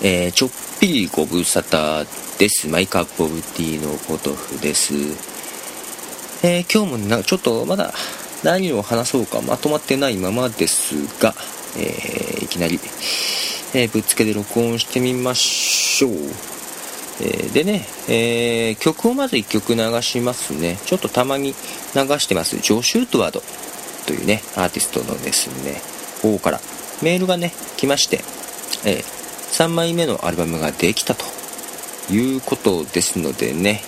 えー、ちょっぴりご無沙汰です。マイカップオブティーのポトフです。えー、今日もなちょっとまだ何を話そうかまとまってないままですが、えー、いきなり、え、ぶっつけで録音してみましょう。えでね、え曲をまず1曲流しますね。ちょっとたまに流してます、ジョシュートワードというね、アーティストのですね、方からメールがね、来まして、えー3枚目のアルバムができたということですのでね、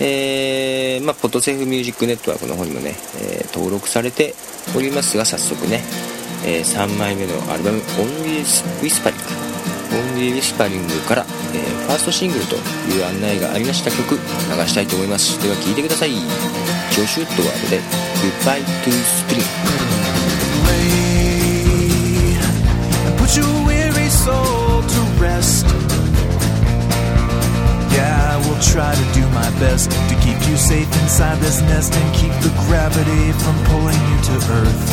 えー、まあ、ポッドセーフミュージックネットワークの方にもね、えー、登録されておりますが早速ね、えー、3枚目のアルバム「Only Whispering」Only Whispering から、えファーストシングルという案内がありました曲流したいと思います。では聴いてください。ジョシュ・ットワードで「Goodbye to Spring」try to do my best to keep you safe inside this nest and keep the gravity from pulling you to earth.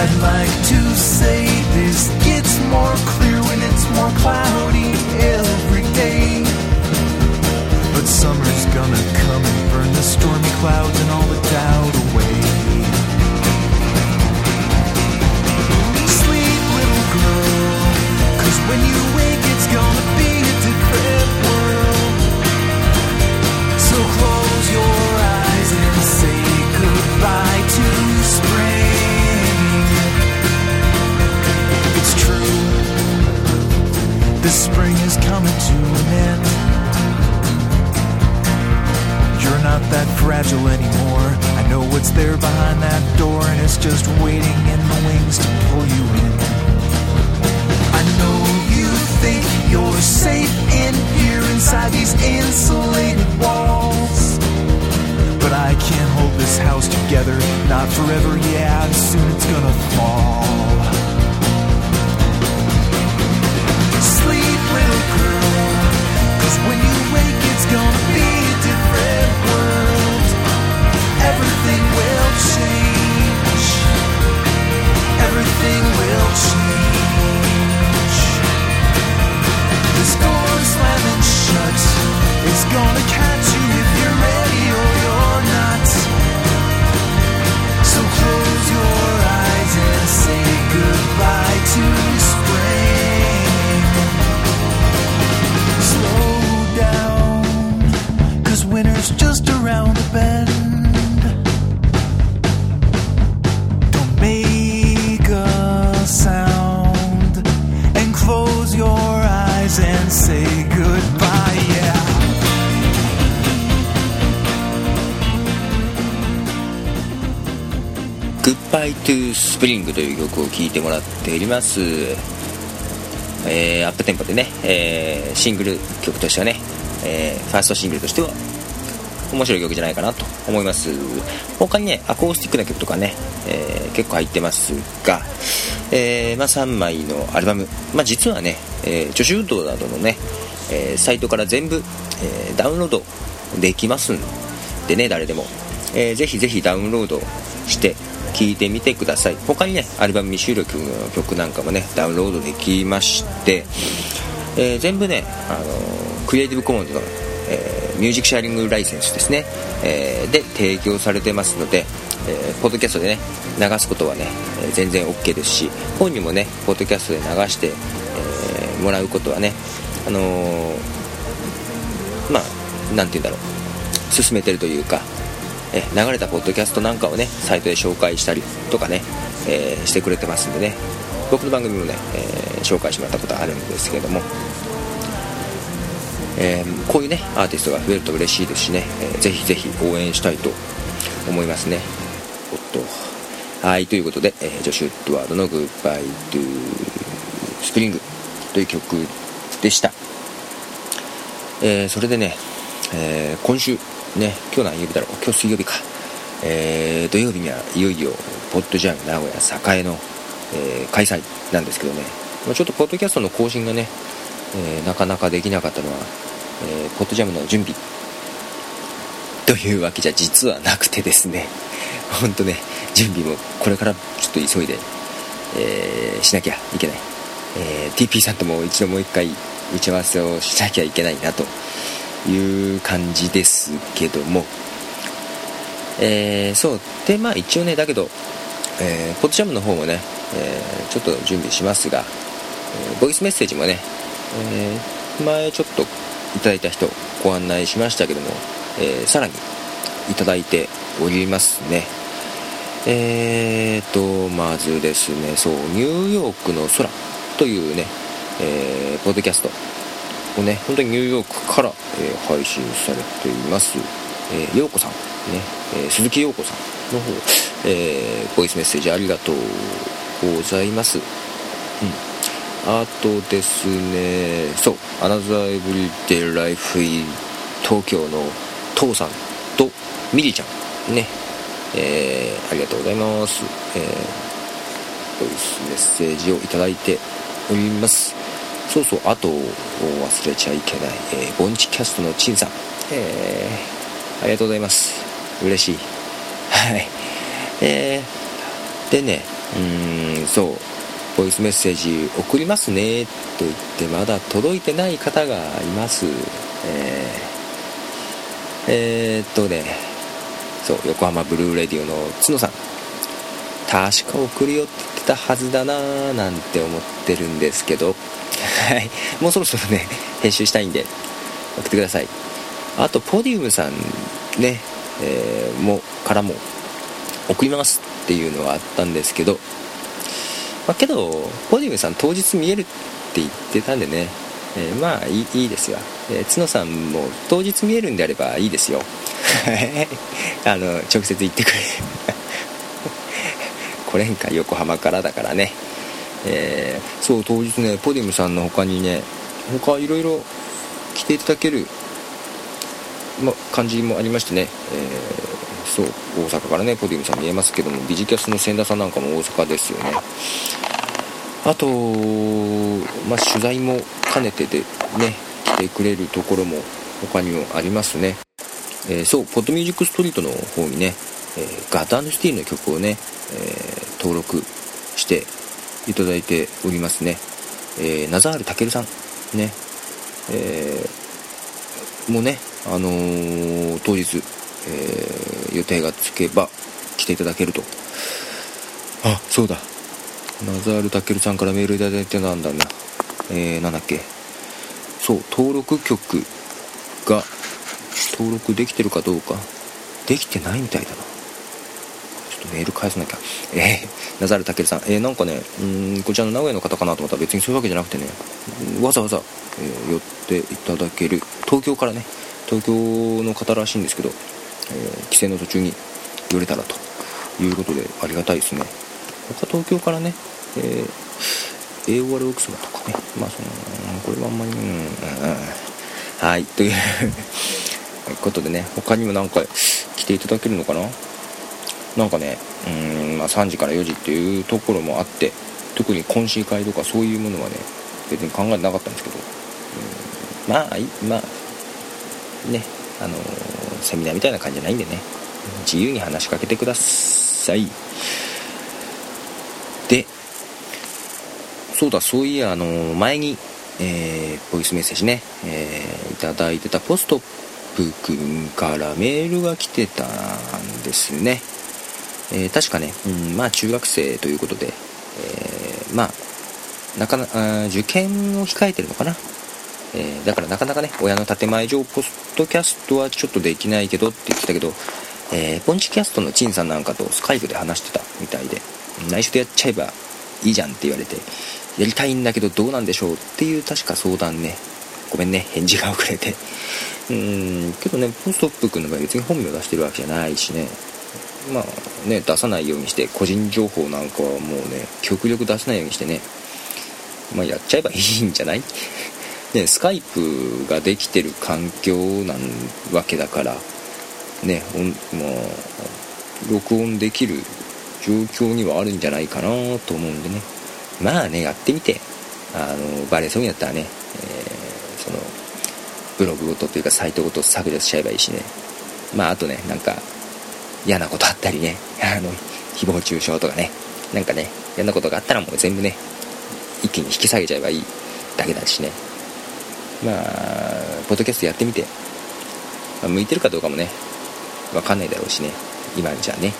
I'd like to say this gets more clear when it's more cloudy the spring is coming to an end. You're not that fragile anymore. I know what's there behind that door, and it's just waiting in the wings to pull you in. I know you think you're safe in here inside these insulated walls. But I can't hold this house together, not forever, yeah, soon it's gonna fall. bye to S pring という曲を聴いてもらっております。えー、アップテンポでね、えー、シングル曲としてはね、えー、ファーストシングルとしては面白い曲じゃないかなと思います。他にねアコースティックな曲とかね、えー結構入ってますが、えーまあ、3枚のアルバム、まあ、実はね、えー、 Josh Woodward のね、えサイトから全部、えダウンロードできますんでね誰でも、えーぜひぜひダウンロードして聴いてみてください。他にねアルバム未収録の曲なんかもねダウンロードできまして、えー全部ね、あのークリエイティブコモンズの、えーミュージックシェアリングライセンスですね、えで提供されてますので、えポッドキャストでね流すことはね、え全然 OK ですし本にもねポッドキャストで流して、えもらうことはねあのまあなんて言うんだろう。進めてるというかえ流れたポッドキャストなんかをねサイトで紹介したりとかね、えーしてくれてますんでね。僕の番組もね、えー紹介してもらったことあるんですけども、えーこういうねアーティストが増えると嬉しいですしね、えーぜひぜひ応援したいと思いますね。おっと。はいということで、えジョシュ・ウッドワードの「グッバイ・to Spring」という曲でした。えそれでね、え今週ね今日何曜日だろう？今日水曜日か、えー土曜日にはいよいよポッドジャム名古屋栄の、えー開催なんですけどね。まあちょっとポッドキャストの更新がね、えーなかなかできなかったのは、えーポッドジャムの準備。というわけじゃ実はなくてですね。本当ね準備もこれからちょっと急いで、えーしなきゃいけない。えー TP さんとも一度もう一回打ち合わせをしなきゃいけないなと。いう感じですけども。えーそう。でまあ一応ねだけど、えーポッドジャムの方もね、えーちょっと準備しますが、えーボイスメッセージもね、え前ちょっといただいた人ご案内しましたけども、えさらにいただいておりますね。えーとまずですねそうニューヨークの空というね、えーポッドキャストをね本当にニューヨークから、えー配信されています、えー、陽子さん。ね、えー鈴木陽子さん。の方、えーボイスメッセージありがとうございます。うん。あとですねそう「アナザーエブリデイライフイ東京の父さんとミリちゃん。ね。えーありがとうございます、えーボイスメッセージをいただいておりますそうそうあと忘れちゃいけない、えーボンチキャストの陳さん。えーありがとうございます。嬉しい。はい。えーでねうんそうボイスメッセージ送りますねと言ってまだ届いてない方がいます。えーえーっとねそう横浜ブルーレディオの角さん。確か送るよって言ってたはずだなーなんて思ってるんですけど。はい。もうそろそろね編集したいんで送ってください。あとポディウムさんね、えーもからも送りますっていうのがあったんですけどまあ、けどポディウムさん当日見えるって言ってたんでね、えーまあいいいいですよ、えー角さんも当日見えるんであればいいですよ。あの直接言ってくれ。来れんか横浜からだからね。えーそう当日ねポディムさんの他にね他いろいろ来ていただける、ま、感じもありましてね、えーそう大阪からねポディムさん見えますけどもビジキャスの千田さんなんかも大阪ですよね。あと、ま、取材も兼ねてでね来てくれるところも他にもありますね、えーそうポッドミュージックストリートの方にね、えーガッドスティの曲をね、え登録していただいておりますね、えーナザールたけるさん。ね。えーもうねあのー当日、えー予定がつけば来ていただけると。あそうだ。ナザールたけるさんからメールいただいてたんだなえー、なんだっけ。そう登録曲が登録できてるかどうか。できてないみたいだな。ょっとメール返さなきゃ。えー、ナザルたけるさん。えー、なんかねうんこちらの名古屋の方かなと思ったら別にそういうわけじゃなくてねわざわざ、えー寄っていただける。東京からね東京の方らしいんですけど、えー帰省の途中に寄れたらということでありがたいですね。他東京からね、えー、AOR 奥様とかねまあそのこれはあんまりうんうん。はいという ことでね他にもなんか来ていただけるのかな？なんかねうん、まあ、3時から4時っていうところもあって特に懇親会とかそういうものはね別に考えてなかったんですけど、うんまあまあねあのーセミナーみたいな感じじゃないんでね自由に話しかけてください。でそうだそういやあのー前に、えーボイスメッセージね、えーいただいてたポストップ君からメールが来てたんですね。えー確かね、うん、まあ中学生ということで、えーまあなかなあー受験を控えてるのかな、えーだからなかなかね親の建前上ポストキャストはちょっとできないけどって言ってたけど、えーポンチキャストの陳さんなんかとスカイプで話してたみたいで内緒でやっちゃえばいいじゃんって言われてやりたいんだけどどうなんでしょうっていう確か相談ねごめんね返事が遅れて。うーんけどねポストップ君の場合別に本名出してるわけじゃないしね。まあね出さないようにして個人情報なんかはもうね極力出さないようにしてね。まあやっちゃえばいいんじゃない？ねスカイプができてる環境なんわけだからねおんまあ録音できる状況にはあるんじゃないかなと思うんでね。まあねやってみて。あのバレそうになったらね、えーそのブログごとというかサイトごと削除しちゃえばいいしね。まああとねなんか嫌なことあったりねあの誹謗中傷とかねなんかね嫌なことがあったらもう全部ね一気に引き下げちゃえばいいだけだしね。まあポッドキャストやってみて、まあ、向いてるかどうかもね分かんないだろうしね今じゃね。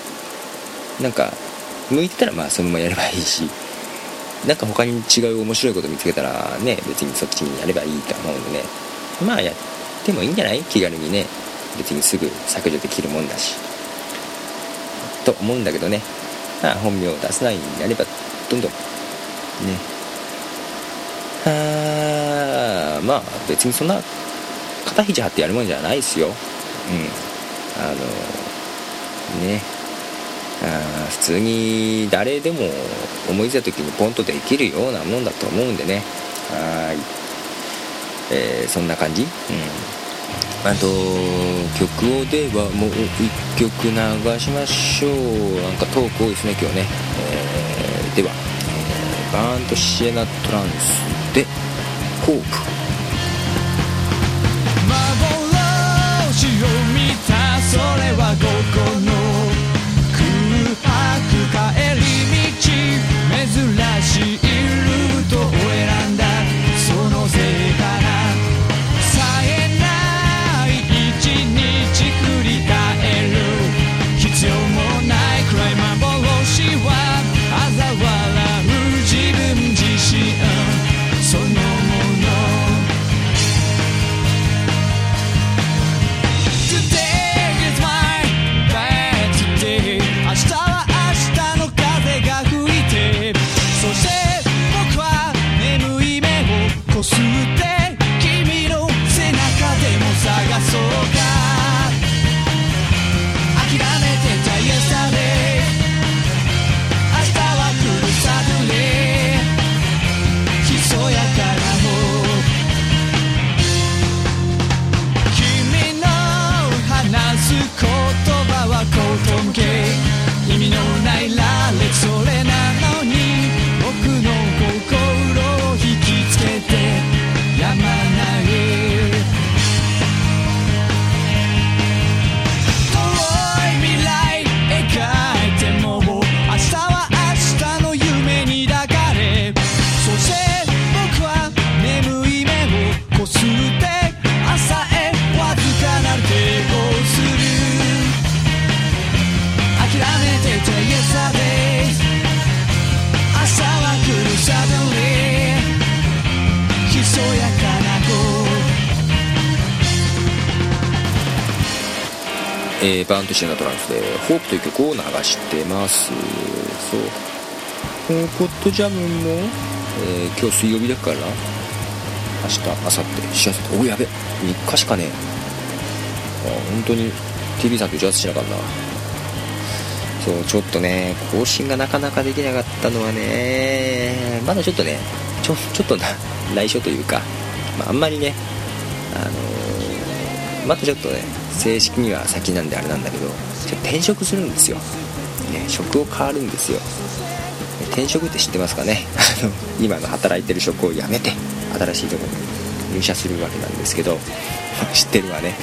なんか向いてたらまあそのままやればいいしなんか他に違う面白いこと見つけたらね別にそっちにやればいいと思うんでね。まあやってもいいんじゃない？気軽にね。別にすぐ削除できるもんだし。と思うんだけどね。まあ本名を出さないんであればどんどん。ね。あまあ別にそんな肩肘張ってやるもんじゃないですよ。うん。あのね。あ普通に誰でも思いついた時にポンとできるようなもんだと思うんでね。はい、えー、そんな感じ？うん。あと曲をではもう1曲流しましょう。なんかトーク多いですね今日ね、えー、では、えー、バーンとシエナトランスで「ホープ」えーバーンとシエナトランスで「ホープという曲を流してます。そう。えーポッドジャムも、えー今日水曜日だから明日明後日しあさって。おやべ。3日しかねえ。あ本当に TV さんと打ち合わせしなかったな。そうちょっとね更新がなかなかできなかったのはねまだちょっとねちょちょっとな 内緒というか、まあ、あんまりねあのーまたちょっとね正式には先なんであれなんだけどちょ転職するんですよ、ね、職を変わるんですよ。転職って知ってますかね？今の働いてる職を辞めて新しいところに入社するわけなんですけど 知ってるわね。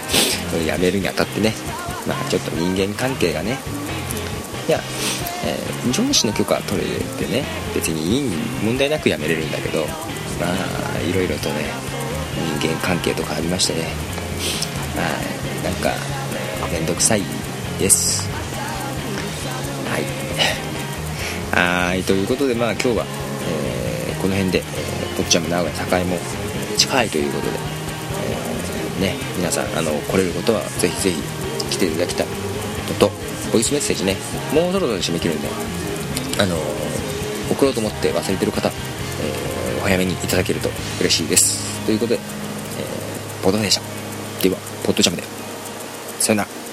辞めるにあたってねまあちょっと人間関係がねいや、えー上司の許可は取れてね別にいい問題なく辞めれるんだけどまあいろいろとね人間関係とかありましてね。まあなんか面倒くさいです。はい。はい。ということでまあ今日は、えーこの辺で、えー、ポッチャム名古屋栄も近いということで、えーね皆さんあの来れることはぜひぜひ来ていただきたいのとボイスメッセージねもうそろそろ締め切るんであの送ろうと思って忘れてる方、えーお早めにいただけると嬉しいです。ということで、えー、ポッドでしたではポッドジャムでさよなら。